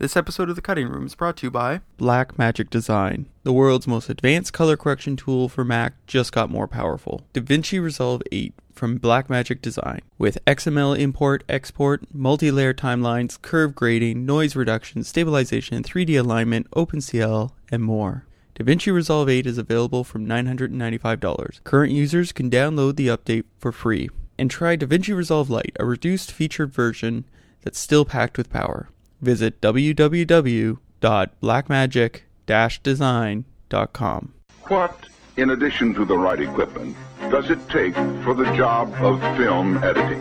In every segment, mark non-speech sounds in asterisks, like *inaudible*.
This episode of The Cutting Room is brought to you by Blackmagic Design. The world's most advanced color correction tool for Mac just got more powerful. DaVinci Resolve 8 from Blackmagic Design with XML import, export, multi-layer timelines, curve grading, noise reduction, stabilization, 3D alignment, OpenCL, and more. DaVinci Resolve 8 is available from $995. Current users can download the update for free and try DaVinci Resolve Lite, a reduced featured version that's still packed with power. Visit www.blackmagic-design.com. What, in addition to the right equipment, does it take for the job of film editing?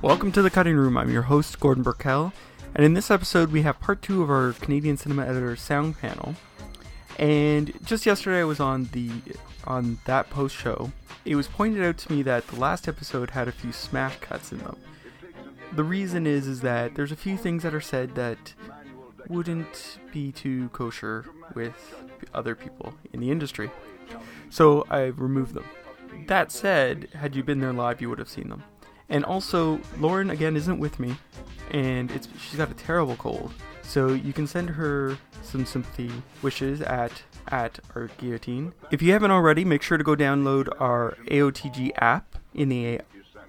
Welcome to the Cutting Room. I'm your host, Gordon Burkell, and in this episode, we have part two of our Canadian Cinema Editor Sound Panel. And just yesterday, I was on the on that post show. It was pointed out to me that the last episode had a few smash cuts in them. The reason is is that there's a few things that are said that wouldn't be too kosher with other people in the industry. So I removed them. That said, had you been there live, you would have seen them. And also, Lauren again isn't with me, and it's she's got a terrible cold. So you can send her some sympathy wishes at at our guillotine. If you haven't already, make sure to go download our AOTG app in the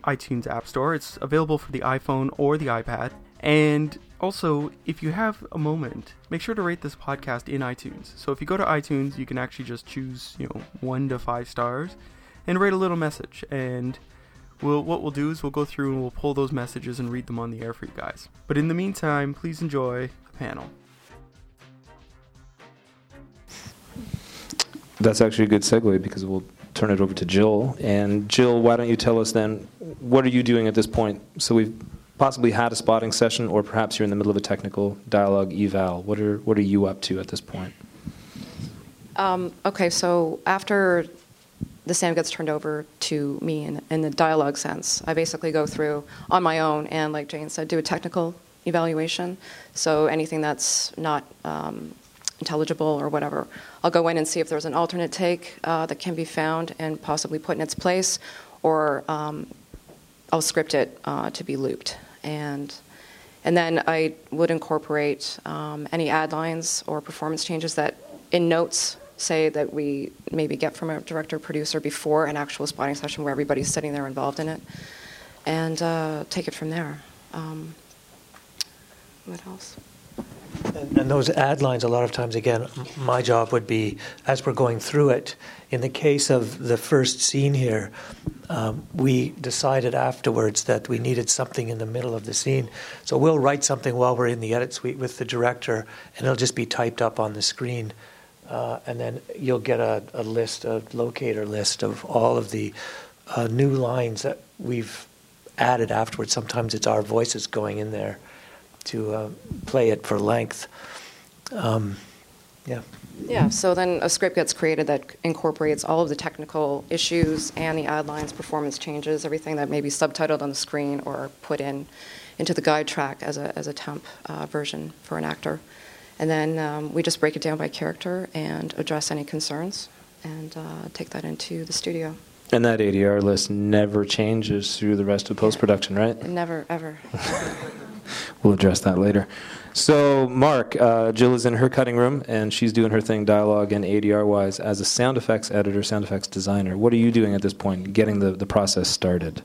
iTunes App Store. It's available for the iPhone or the iPad. And also, if you have a moment, make sure to rate this podcast in iTunes. So if you go to iTunes, you can actually just choose, you know, one to five stars and write a little message. And we'll what we'll do is we'll go through and we'll pull those messages and read them on the air for you guys. But in the meantime, please enjoy panel. That's actually a good segue because we'll turn it over to Jill. And Jill, why don't you tell us then what are you doing at this point? So we've possibly had a spotting session, or perhaps you're in the middle of a technical dialogue eval. What are what are you up to at this point? Um, okay, so after the SAM gets turned over to me in, in the dialogue sense, I basically go through on my own and, like Jane said, do a technical evaluation. So anything that's not um, intelligible or whatever, I'll go in and see if there's an alternate take uh, that can be found and possibly put in its place, or um, I'll script it uh, to be looped. And and then I would incorporate um, any ad lines or performance changes that in notes say that we maybe get from a director producer before an actual spotting session where everybody's sitting there involved in it, and uh, take it from there. Um, what else? And, and those ad lines, a lot of times, again, my job would be as we're going through it. In the case of the first scene here, um, we decided afterwards that we needed something in the middle of the scene. So we'll write something while we're in the edit suite with the director, and it'll just be typed up on the screen. Uh, and then you'll get a, a, list, a locator list of all of the uh, new lines that we've added afterwards. Sometimes it's our voices going in there to uh, play it for length. Um, yeah. Yeah, so then a script gets created that incorporates all of the technical issues and the ad lines, performance changes, everything that may be subtitled on the screen or put in into the guide track as a, as a temp uh, version for an actor. And then um, we just break it down by character and address any concerns and uh, take that into the studio. And that ADR list never changes through the rest of post production, right? Never, ever. *laughs* we'll address that later. So, Mark, uh, Jill is in her cutting room and she's doing her thing dialogue and ADR wise as a sound effects editor, sound effects designer. What are you doing at this point, getting the, the process started?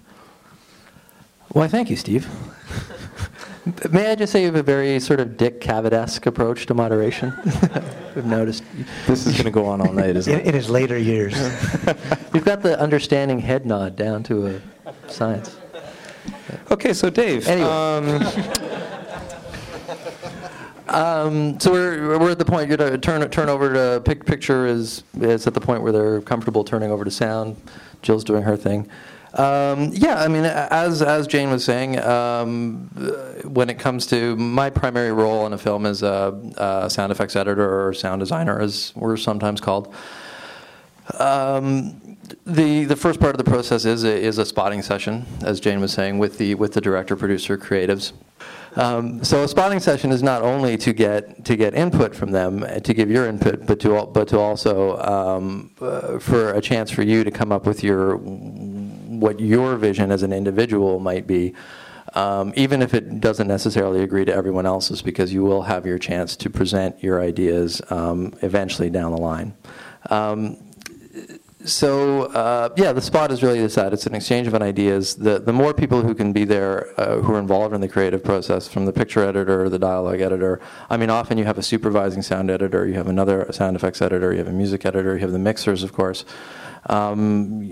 Why, thank you, Steve. *laughs* May I just say you have a very sort of Dick Cavett-esque approach to moderation? *laughs* We've noticed. This is going to go on all night, isn't *laughs* in, it? In his later years. You've got the understanding head nod down to a science. Okay, so Dave. Anyway. Um, *laughs* um, so we're, we're at the point you're to turn turn over to pic, picture is is at the point where they're comfortable turning over to sound. Jill's doing her thing. Um, yeah, I mean, as as Jane was saying, um, when it comes to my primary role in a film as a, a sound effects editor or sound designer, as we're sometimes called. Um, the the first part of the process is a, is a spotting session, as Jane was saying, with the with the director, producer, creatives. Um, so a spotting session is not only to get to get input from them, uh, to give your input, but to but to also um, uh, for a chance for you to come up with your what your vision as an individual might be. Um, even if it doesn't necessarily agree to everyone else's, because you will have your chance to present your ideas um, eventually down the line. Um, so uh, yeah, the spot is really just that. It's an exchange of ideas. The the more people who can be there, uh, who are involved in the creative process, from the picture editor, the dialogue editor. I mean, often you have a supervising sound editor, you have another sound effects editor, you have a music editor, you have the mixers, of course. Um,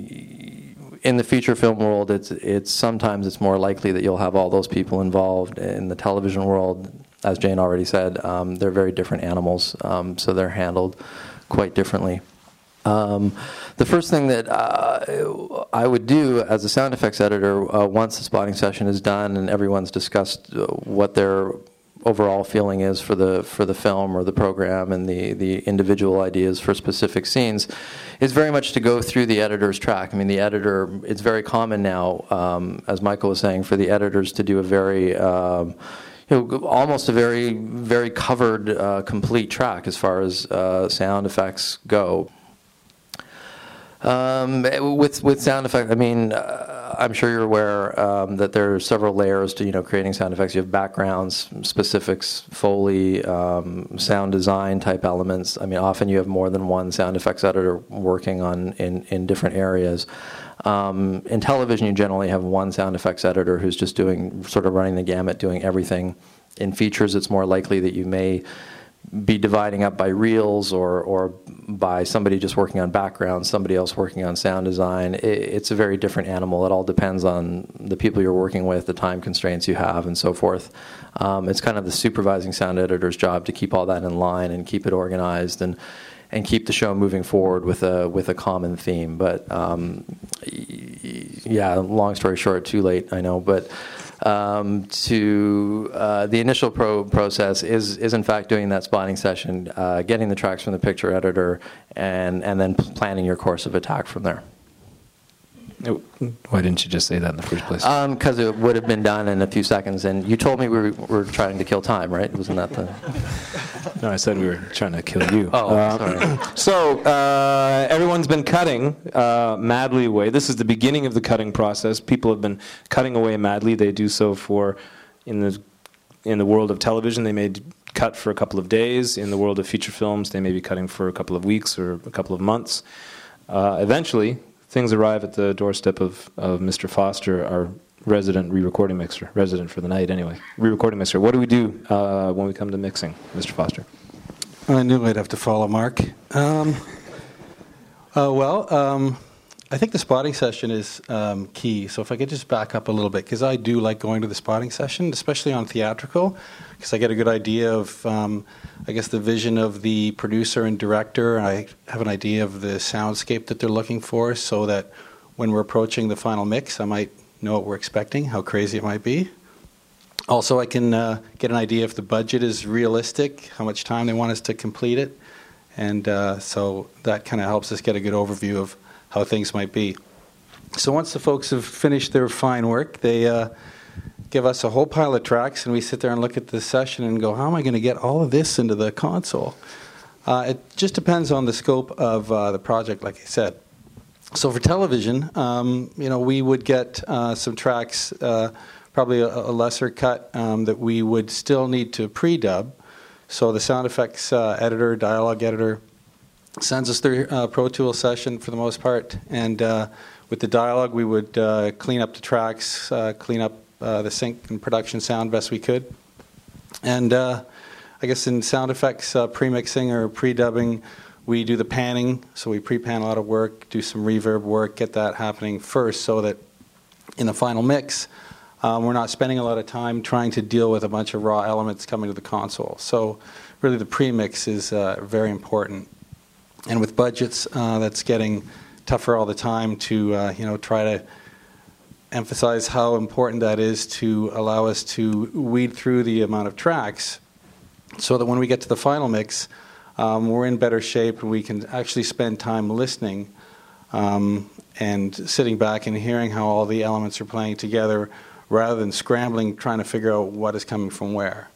in the feature film world, it's it's sometimes it's more likely that you'll have all those people involved. In the television world, as Jane already said, um, they're very different animals, um, so they're handled quite differently. Um, the first thing that uh, I would do as a sound effects editor, uh, once the spotting session is done and everyone's discussed uh, what their overall feeling is for the for the film or the program and the the individual ideas for specific scenes, is very much to go through the editor's track. I mean, the editor. It's very common now, um, as Michael was saying, for the editors to do a very um, you know, almost a very, very covered, uh, complete track as far as uh, sound effects go. Um, with with sound effects, I mean, uh, I'm sure you're aware um, that there are several layers to you know creating sound effects. You have backgrounds, specifics, foley, um, sound design type elements. I mean, often you have more than one sound effects editor working on in in different areas. Um, in television, you generally have one sound effects editor who's just doing sort of running the gamut, doing everything. In features, it's more likely that you may be dividing up by reels or, or by somebody just working on background, somebody else working on sound design. It, it's a very different animal. It all depends on the people you're working with, the time constraints you have, and so forth. Um, it's kind of the supervising sound editor's job to keep all that in line and keep it organized and and keep the show moving forward with a with a common theme. But um, yeah, long story short, too late, I know, but um, to uh, the initial pro- process is is in fact doing that spotting session, uh, getting the tracks from the picture editor, and and then planning your course of attack from there. Why didn't you just say that in the first place? Because um, it would have been done in a few seconds, and you told me we were, were trying to kill time, right? Wasn't that the? *laughs* no, I said we were trying to kill you. Oh, uh, sorry. *clears throat* so uh, everyone's been cutting uh, madly away. This is the beginning of the cutting process. People have been cutting away madly. They do so for, in the in the world of television, they may cut for a couple of days. In the world of feature films, they may be cutting for a couple of weeks or a couple of months. Uh, eventually, things arrive at the doorstep of, of Mr. Foster, our resident re-recording mixer, resident for the night anyway, re-recording mixer. What do we do uh, when we come to mixing, Mr. Foster? I knew I'd have to follow Mark. Um, uh, well, um, I think the spotting session is um, key. So if I could just back up a little bit, because I do like going to the spotting session, especially on theatrical, because I get a good idea of, um, I guess, the vision of the producer and director. I have an idea of the soundscape that they're looking for, so that when we're approaching the final mix, I might know what we're expecting, how crazy it might be. Also, I can uh, get an idea if the budget is realistic, how much time they want us to complete it, and uh, so that kind of helps us get a good overview of how things might be. So once the folks have finished their fine work, they uh, give us a whole pile of tracks, and we sit there and look at the session and go, how am I going to get all of this into the console? Uh, it just depends on the scope of uh, the project, like I said. So for television, um, you know, we would get uh, some tracks, uh, probably a, a, lesser cut um, that we would still need to pre-dub. So the sound effects uh, editor, dialogue editor, sends us through uh, Pro Tools session for the most part, and with the dialogue, we would clean up the tracks, clean up uh, the sync and production sound best we could. And uh, I guess in sound effects, uh, pre-mixing or pre-dubbing, we do the panning. So we pre-pan a lot of work, do some reverb work, get that happening first, so that in the final mix, um, we're not spending a lot of time trying to deal with a bunch of raw elements coming to the console. So really, the pre-mix is uh, very important. And with budgets, uh, that's getting tougher all the time to uh, you know try to emphasize how important that is to allow us to weed through the amount of tracks so that when we get to the final mix, um, we're in better shape and we can actually spend time listening um, and sitting back and hearing how all the elements are playing together rather than scrambling trying to figure out what is coming from where.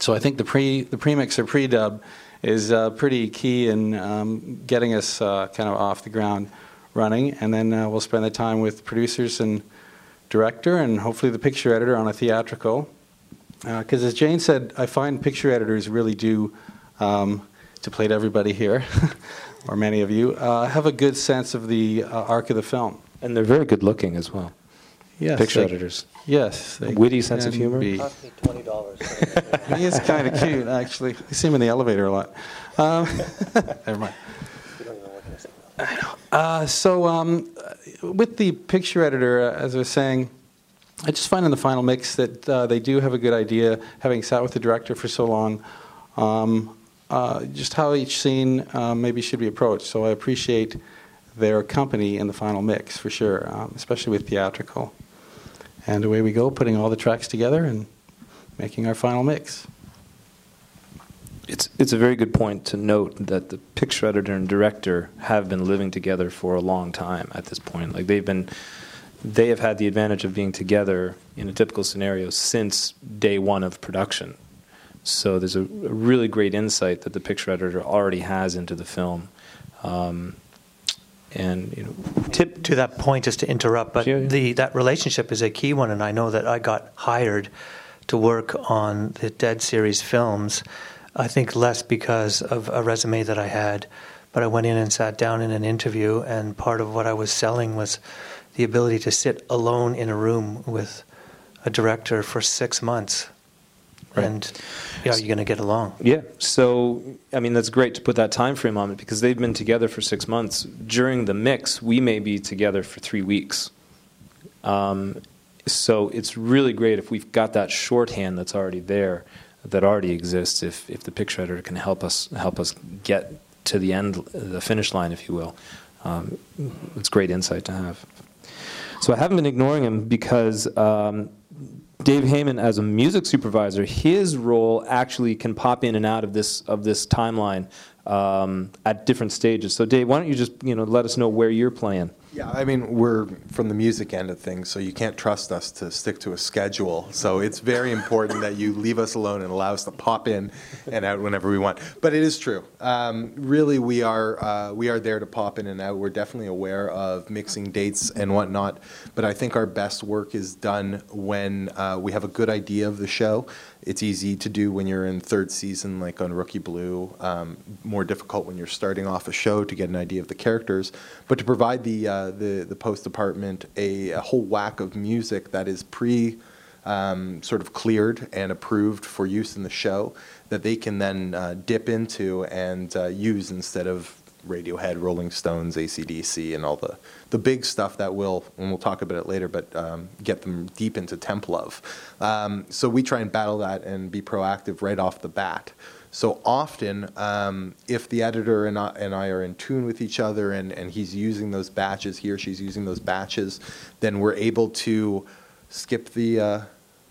So I think the pre the premix or pre-dub is uh, pretty key in um, getting us uh, kind of off the ground running, and then uh, we'll spend the time with producers and director, and hopefully the picture editor on a theatrical. Because as Jane said, I find picture editors really do, um, to play to everybody here, *laughs* or many of you, uh, have a good sense of the uh, arc of the film. And they're very good looking as well. Yes, Picture they- editors. Yes, Witty sense of humor? be. Cost me twenty dollars. *laughs* He is kind of cute, actually. You see him in the elevator a lot. Um, *laughs* never mind. Uh, so, um, with the picture editor, uh, as I was saying, I just find in the final mix that uh, they do have a good idea, having sat with the director for so long, um, uh, just how each scene uh, maybe should be approached. So I appreciate their company in the final mix for sure, um, especially with theatrical. And away we go, putting all the tracks together and making our final mix. It's it's a very good point to note that the picture editor and director have been living together for a long time at this point. Like they've been they have had the advantage of being together in a typical scenario since day one of production. So there's a, a really great insight that the picture editor already has into the film. Um, and you know, tip to that point, just to interrupt, but Yeah, yeah. the that relationship is a key one, and I know that I got hired to work on the Dead series films. I think less because of a resume that I had, but I went in and sat down in an interview, and part of what I was selling was the ability to sit alone in a room with a director for six months, Right. and yeah, you're going to get along. Yeah. So, I mean, that's great to put that time frame on it because they've been together for six months. During the mix, we may be together for three weeks. Um, so it's really great if we've got that shorthand that's already there, that already exists. If if the picture editor can help us help us get to the end, the finish line, if you will, um, it's great insight to have. So I haven't been ignoring him because um, Dave Hayman, as a music supervisor, his role actually can pop in and out of this of this timeline um, at different stages. So Dave, why don't you just you know let us know where you're playing? Yeah, I mean, we're from the music end of things, so you can't trust us to stick to a schedule. So it's very important that you leave us alone and allow us to pop in and out whenever we want. But it is true. Um, really, we are uh, we are there to pop in and out. We're definitely aware of mixing dates and whatnot. But I think our best work is done when uh, we have a good idea of the show. It's easy to do when you're in third season, like on Rookie Blue. Um, more difficult when you're starting off a show to get an idea of the characters. But to provide the uh, the, the post department a, a whole whack of music that is pre um, sort of cleared and approved for use in the show that they can then uh, dip into and uh, use instead of Radiohead, Rolling Stones, ACDC, and all the, the big stuff that will, and we'll talk about it later, but um, get them deep into temp love. Um, so we try and battle that and be proactive right off the bat. So often, um, if the editor and I, and I are in tune with each other and, and he's using those batches, he or she's using those batches, then we're able to skip the, uh,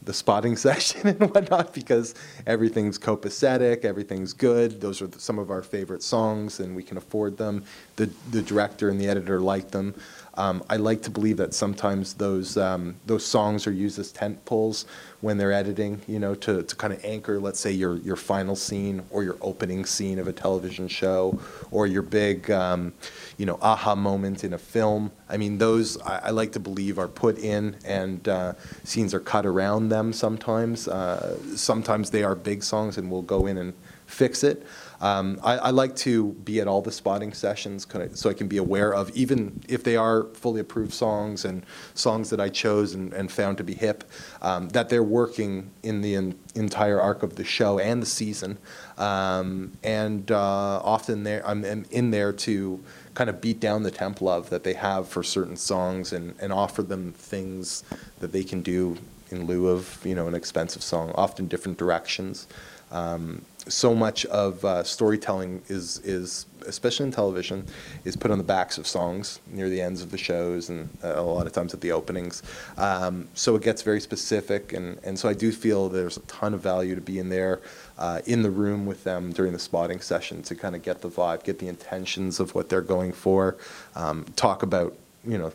the spotting *laughs* session and whatnot because everything's copacetic, everything's good. Those are some of our favorite songs and we can afford them. The, the director and the editor like them. Um, I like to believe that sometimes those um, those songs are used as tent poles when they're editing, you know, to, to kind of anchor, let's say, your your final scene or your opening scene of a television show or your big, um, you know, aha moment in a film. I mean, those I, I like to believe are put in and uh, scenes are cut around them sometimes. Uh, sometimes they are big songs and we'll go in and fix it. Um, I, I like to be at all the spotting sessions so I can be aware of, even if they are fully approved songs and songs that I chose and, and found to be hip, um, that they're working in the en- entire arc of the show and the season. Um, and uh, often I'm, I'm in there to kind of beat down the temp love that they have for certain songs and, and offer them things that they can do in lieu of you know an expensive song, often different directions. Um, so much of uh, storytelling is is especially in television is put on the backs of songs near the ends of the shows and uh, a lot of times at the openings. Um, so it gets very specific, and, and so I do feel there's a ton of value to be in there, uh, in the room with them during the spotting session to kind of get the vibe, get the intentions of what they're going for, um, talk about you know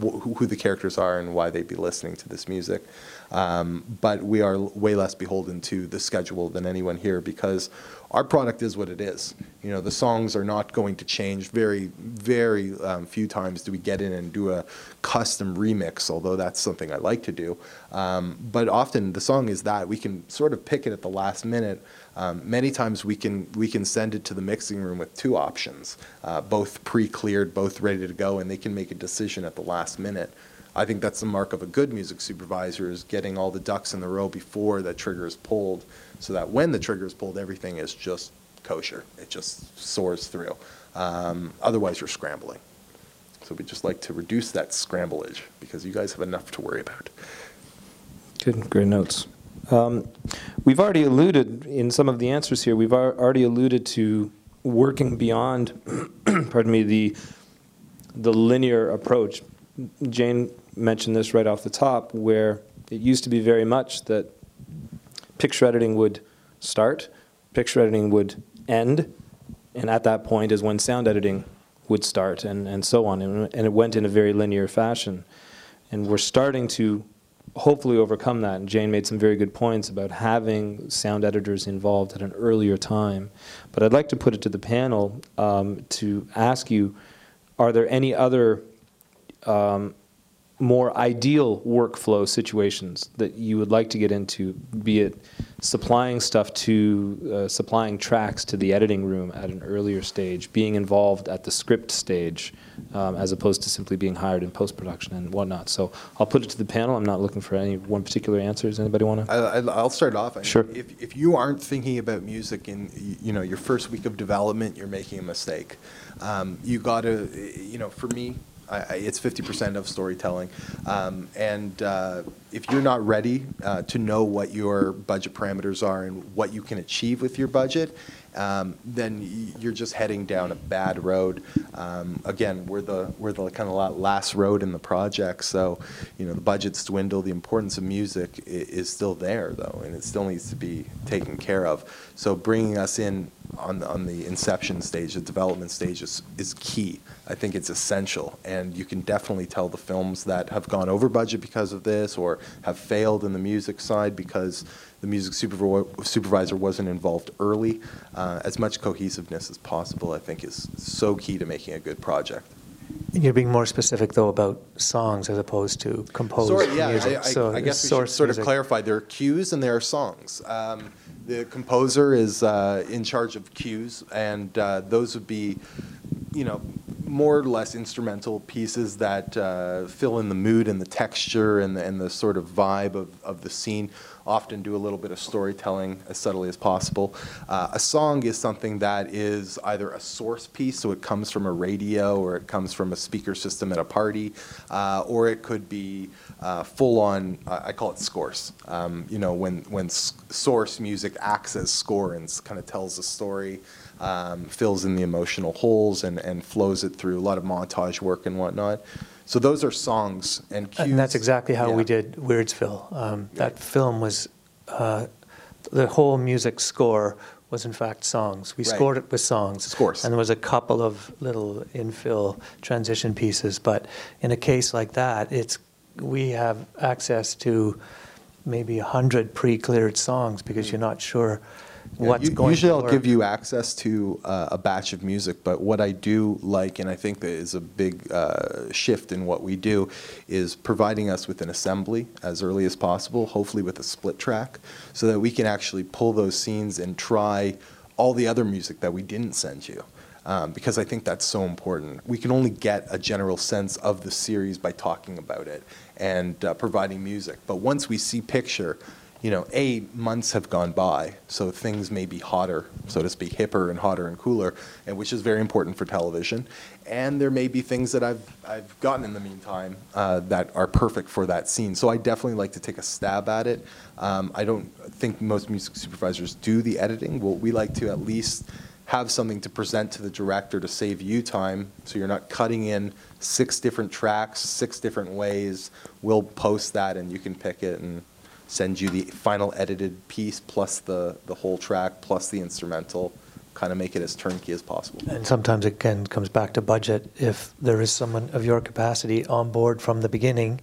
wh- who the characters are and why they'd be listening to this music. Um, but we are way less beholden to the schedule than anyone here because our product is what it is. You know, the songs are not going to change. Very, very um, few times do we get in and do a custom remix, although that's something I like to do. Um, but often the song is that we can sort of pick it at the last minute. Um, many times we can we can send it to the mixing room with two options, uh, both pre-cleared, both ready to go, and they can make a decision at the last minute. I think that's the mark of a good music supervisor is getting all the ducks in the row before the trigger is pulled, so that when the trigger is pulled, everything is just kosher. It just soars through. Um, otherwise, you're scrambling. So we just like to reduce that scramblage because you guys have enough to worry about. Good, great notes. Um, we've already alluded in some of the answers here. We've al- already alluded to working beyond, *clears throat* pardon me, the the linear approach. Jane mentioned this right off the top, where it used to be very much that picture editing would start, picture editing would end, and at that point is when sound editing would start, and, and so on. And, and it went in a very linear fashion. And we're starting to hopefully overcome that. And Jane made some very good points about having sound editors involved at an earlier time. But I'd like to put it to the panel um, to ask you are there any other um, more ideal workflow situations that you would like to get into, be it supplying stuff to, uh, supplying tracks to the editing room at an earlier stage, being involved at the script stage, um, as opposed to simply being hired in post production and whatnot. So I'll put it to the panel. I'm not looking for any one particular answer. Does anybody want to? I'll start off. I mean, Sure. If, if you aren't thinking about music in you know your first week of development, you're making a mistake. Um, you got to, you know, for me, I, it's 50% of storytelling, um, and uh, if you're not ready uh, to know what your budget parameters are and what you can achieve with your budget, um, then you're just heading down a bad road. Um, again, we're the we're the kind of last road in the project, so you know the budgets dwindle. The importance of music is still there, though, and it still needs to be taken care of. So bringing us in on the, on the inception stage, the development stage is, is key. I think it's essential, and you can definitely tell the films that have gone over budget because of this, or have failed in the music side because the music supervi- supervisor wasn't involved early. Uh, as much cohesiveness as possible, I think, is so key to making a good project. You're being more specific, though, about songs as opposed to composed Sorry, yeah, music. I, I, so I guess we should sort of clarify. There are cues and there are songs. Um, the composer is uh, in charge of cues, and uh, those would be, you know, more or less instrumental pieces that uh, fill in the mood and the texture and the, and the sort of vibe of, of the scene. Often do a little bit of storytelling as subtly as possible. Uh, a song is something that is either a source piece, so it comes from a radio or it comes from a speaker system at a party, uh, or it could be uh, full on, uh, I call it scores. Um, you know, when, when source music acts as score and kind of tells a story, um, fills in the emotional holes and, and flows it through a lot of montage work and whatnot. So those are songs and cues. And that's exactly how we did Weirdsville. Um, that film was, uh, the whole music score was in fact songs. We Right. scored it with songs. Scores. And there was a couple of little infill transition pieces. But in a case like that, it's we have access to maybe a hundred pre-cleared songs because you're not sure Yeah, what's going Usually I'll give you access to uh, a batch of music, but what I do like, and I think that is a big uh, shift in what we do, is providing us with an assembly as early as possible, hopefully with a split track, so that we can actually pull those scenes and try all the other music that we didn't send you. Um, because I think that's so important. We can only get a general sense of the series by talking about it and uh, providing music. But once we see picture, you know, A, months have gone by, so things may be hotter, so to speak, hipper and hotter and cooler, and which is very important for television. And there may be things that I've, I've gotten in the meantime uh, that are perfect for that scene. So I definitely like to take a stab at it. Um, I don't think most music supervisors do the editing. Well, we like to at least have something to present to the director to save you time, so you're not cutting in six different tracks, six different ways. We'll post that, and you can pick it and send you the final edited piece plus the, the whole track plus the instrumental kind of make it as turnkey as possible. And sometimes it can comes back to budget. If there is someone of your capacity on board from the beginning,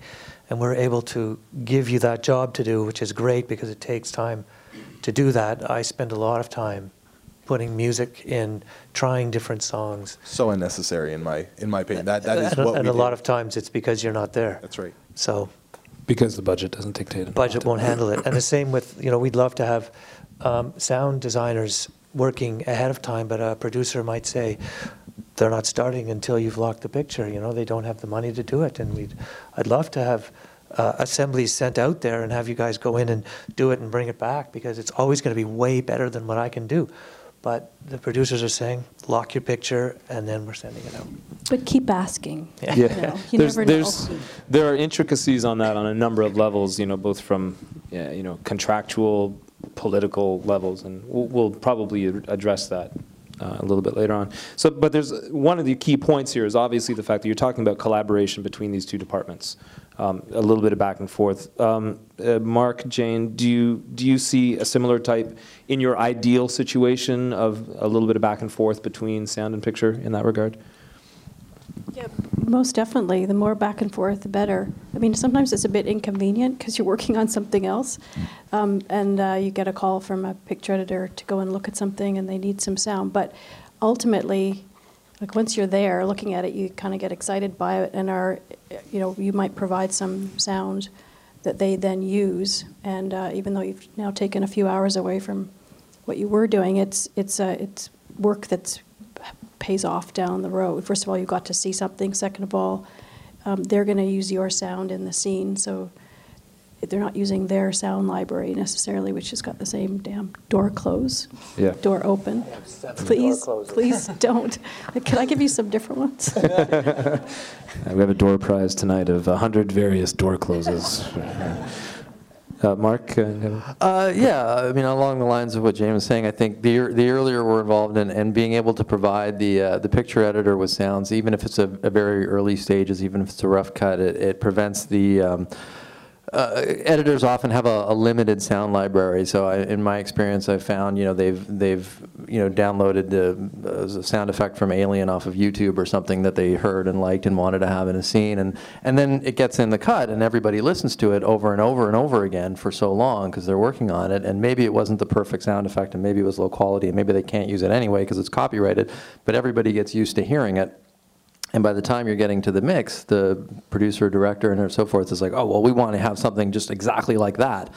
and we're able to give you that job to do, which is great because it takes time to do that. I spend a lot of time putting music in, trying different songs. So unnecessary in my in my opinion. That that is and, what and a lot of times it's because you're not there. That's right. So Because the budget doesn't dictate it. budget won't handle it. And the same with, you know, we'd love to have um, sound designers working ahead of time, but a producer might say, they're not starting until you've locked the picture, you know, they don't have the money to do it. And we'd, I'd love to have uh, assemblies sent out there and have you guys go in and do it and bring it back, because it's always going to be way better than what I can do. But the producers are saying, lock your picture, and then we're sending it out. But keep asking. Yeah. You, know, you there's, never know. there's, there are intricacies on that on a number of levels, you know, both from, yeah, you know, contractual, political levels, and we'll, we'll probably address that uh, a little bit later on. So, but there's, one of the key points here is obviously the fact that you're talking about collaboration between these two departments, um, a little bit of back and forth. Um, uh, Mark, Jane, do you, do you see a similar type in your ideal situation of a little bit of back and forth between sound and picture in that regard? Yeah, most definitely. The more back and forth, the better. I mean, sometimes it's a bit inconvenient because you're working on something else, um, and uh, you get a call from a picture editor to go and look at something, and they need some sound. But ultimately, like once you're there looking at it, you kind of get excited by it, and are, you know, you might provide some sound that they then use. And uh, even though you've now taken a few hours away from what you were doing, it's it's uh, it's work that's pays off down the road. First of all, you got to see something. Second of all, um, they're going to use your sound in the scene, so they're not using their sound library necessarily, which has got the same damn door close, Yeah. door open. Please, please *laughs* don't. Can I give you some different ones? *laughs* We have a door prize tonight of 100 various door closes. Uh, Mark? Uh, Uh, yeah, I mean, along the lines of what James was saying, I think the the earlier we're involved in, and being able to provide the uh, the picture editor with sounds, even if it's a, a very early stages, even if it's a rough cut, it, it prevents the. Um, uh, editors often have a, a limited sound library, so I, in my experience, I've found you know they've they've you know downloaded the uh, sound effect from Alien off of YouTube or something that they heard and liked and wanted to have in a scene, and and then it gets in the cut, and everybody listens to it over and over and over again for so long because they're working on it, and maybe it wasn't the perfect sound effect, and maybe it was low quality, and maybe they can't use it anyway because it's copyrighted, but everybody gets used to hearing it. And by the time you're getting to the mix, the producer, director, and so forth is like, oh, well, we want to have something just exactly like that.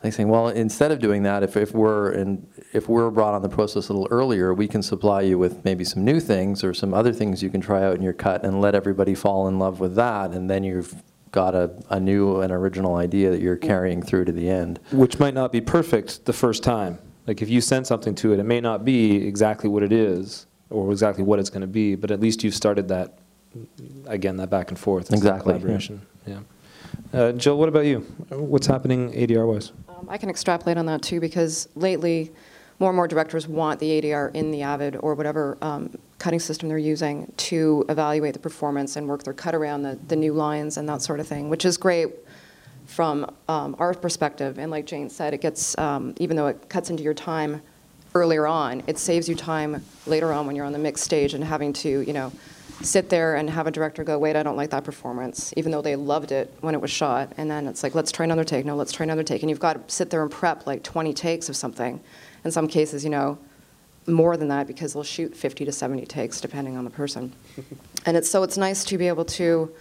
They saying, well, instead of doing that, if, if we're in, if we're brought on the process a little earlier, we can supply you with maybe some new things or some other things you can try out in your cut and let everybody fall in love with that, and then you've got a, a new and original idea that you're carrying through to the end. which might not be perfect the first time. Like if you send something to it, it may not be exactly what it is or exactly what it's going to be, but at least you've started that, again, that back and forth. and Exactly, yeah. Collaboration, yeah. Uh, Jill, what about you? What's happening ADR-wise? Um, I can extrapolate on that too because lately, more and more directors want the ADR in the Avid or whatever um, cutting system they're using to evaluate the performance and work their cut around the, the new lines and that sort of thing, which is great from um, our perspective. And like Jane said, it gets, um, even though it cuts into your time earlier on, it saves you time later on when you're on the mix stage and having to, you know, sit there and have a director go, wait, I don't like that performance, even though they loved it when it was shot. And then it's like, let's try another take. No, let's try another take. And you've got to sit there and prep like 20 takes of something. In some cases, you know, more than that because they'll shoot 50 to 70 takes depending on the person. *laughs* and it's so it's nice to be able to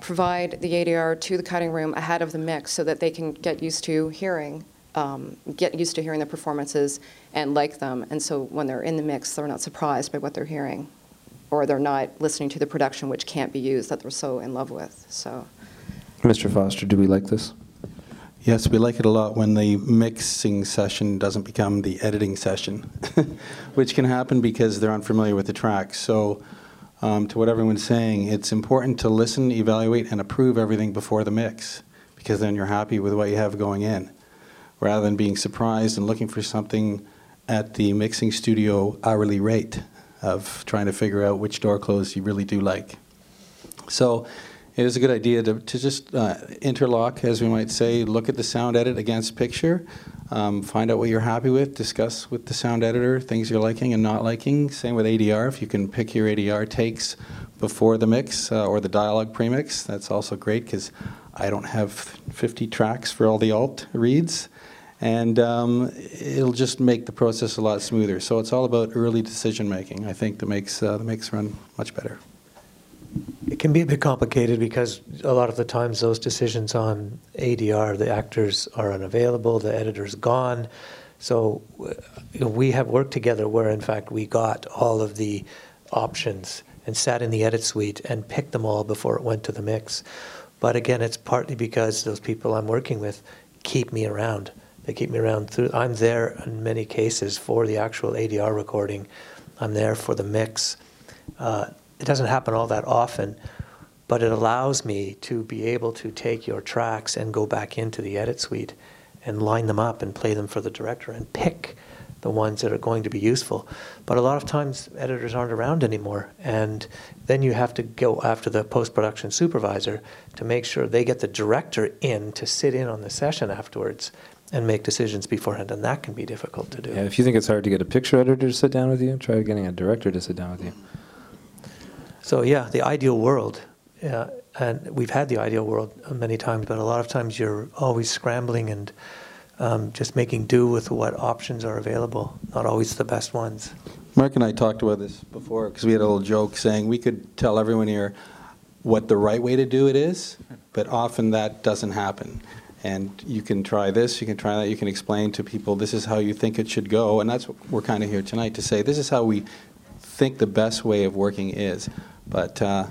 provide the ADR to the cutting room ahead of the mix so that they can get used to hearing, um, get used to hearing the performances and like them. And so when they're in the mix, they're not surprised by what they're hearing, or they're not listening to the production which can't be used that they're so in love with. So. Mr. Foster, do we like this? Yes, we like it a lot when the mixing session doesn't become the editing session, *laughs* which can happen because they're unfamiliar with the track. So, um, to what everyone's saying, it's important to listen, evaluate, and approve everything before the mix because then you're happy with what you have going in rather than being surprised and looking for something at the mixing studio hourly rate of trying to figure out which door close you really do like. So it is a good idea to, to just uh, interlock, as we might say, look at the sound edit against picture. Um, find out what you're happy with. Discuss with the sound editor things you're liking and not liking. Same with ADR. If you can pick your ADR takes before the mix uh, or the dialogue premix, that's also great because I don't have 50 tracks for all the alt reads. And um, it'll just make the process a lot smoother. So it's all about early decision making. I think that makes uh, the mix run much better. It can be a bit complicated because a lot of the times those decisions on ADR, the actors are unavailable, the editor's gone. So uh, we have worked together where, in fact, we got all of the options and sat in the edit suite and picked them all before it went to the mix. But again, it's partly because those people I'm working with keep me around. They keep me around through. I'm there in many cases for the actual ADR recording. I'm there for the mix. Uh, it doesn't happen all that often, but it allows me to be able to take your tracks and go back into the edit suite and line them up and play them for the director and pick the ones that are going to be useful. But a lot of times editors aren't around anymore, and then you have to go after the post production supervisor to make sure they get the director in to sit in on the session afterwards and make decisions beforehand, and that can be difficult to do. Yeah, if you think it's hard to get a picture editor to sit down with you, try getting a director to sit down with you. So yeah, the ideal world, yeah, and we've had the ideal world many times, but a lot of times you're always scrambling and um, just making do with what options are available, not always the best ones. Mark and I talked about this before because we had a little joke saying we could tell everyone here what the right way to do it is, but often that doesn't happen. And you can try this, you can try that, you can explain to people this is how you think it should go. And that's what we're kind of here tonight to say this is how we think the best way of working is. But uh,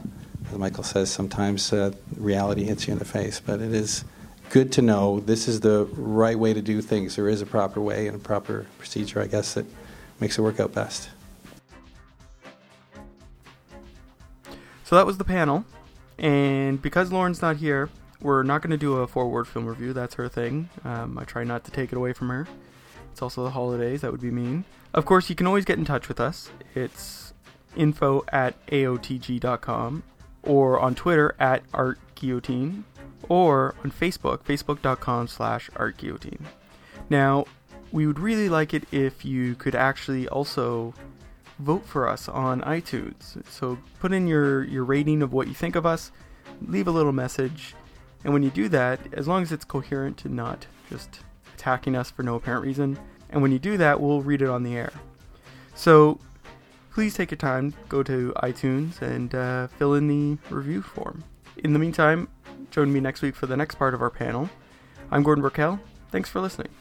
as Michael says, sometimes uh, reality hits you in the face. But it is good to know this is the right way to do things. There is a proper way and a proper procedure, I guess, that makes it work out best. So that was the panel. And because Lauren's not here, we're not going to do a forward film review. That's her thing. Um, I try not to take it away from her. It's also the holidays. That would be mean. Of course, you can always get in touch with us. It's info at aotg.com or on Twitter at artguillotine or on Facebook, facebook.com slash artguillotine. Now, we would really like it if you could actually also vote for us on iTunes. So put in your, your rating of what you think of us, leave a little message, and when you do that, as long as it's coherent and not just attacking us for no apparent reason, and when you do that, we'll read it on the air. So please take your time, go to iTunes, and uh, fill in the review form. In the meantime, join me next week for the next part of our panel. I'm Gordon Burkell. Thanks for listening.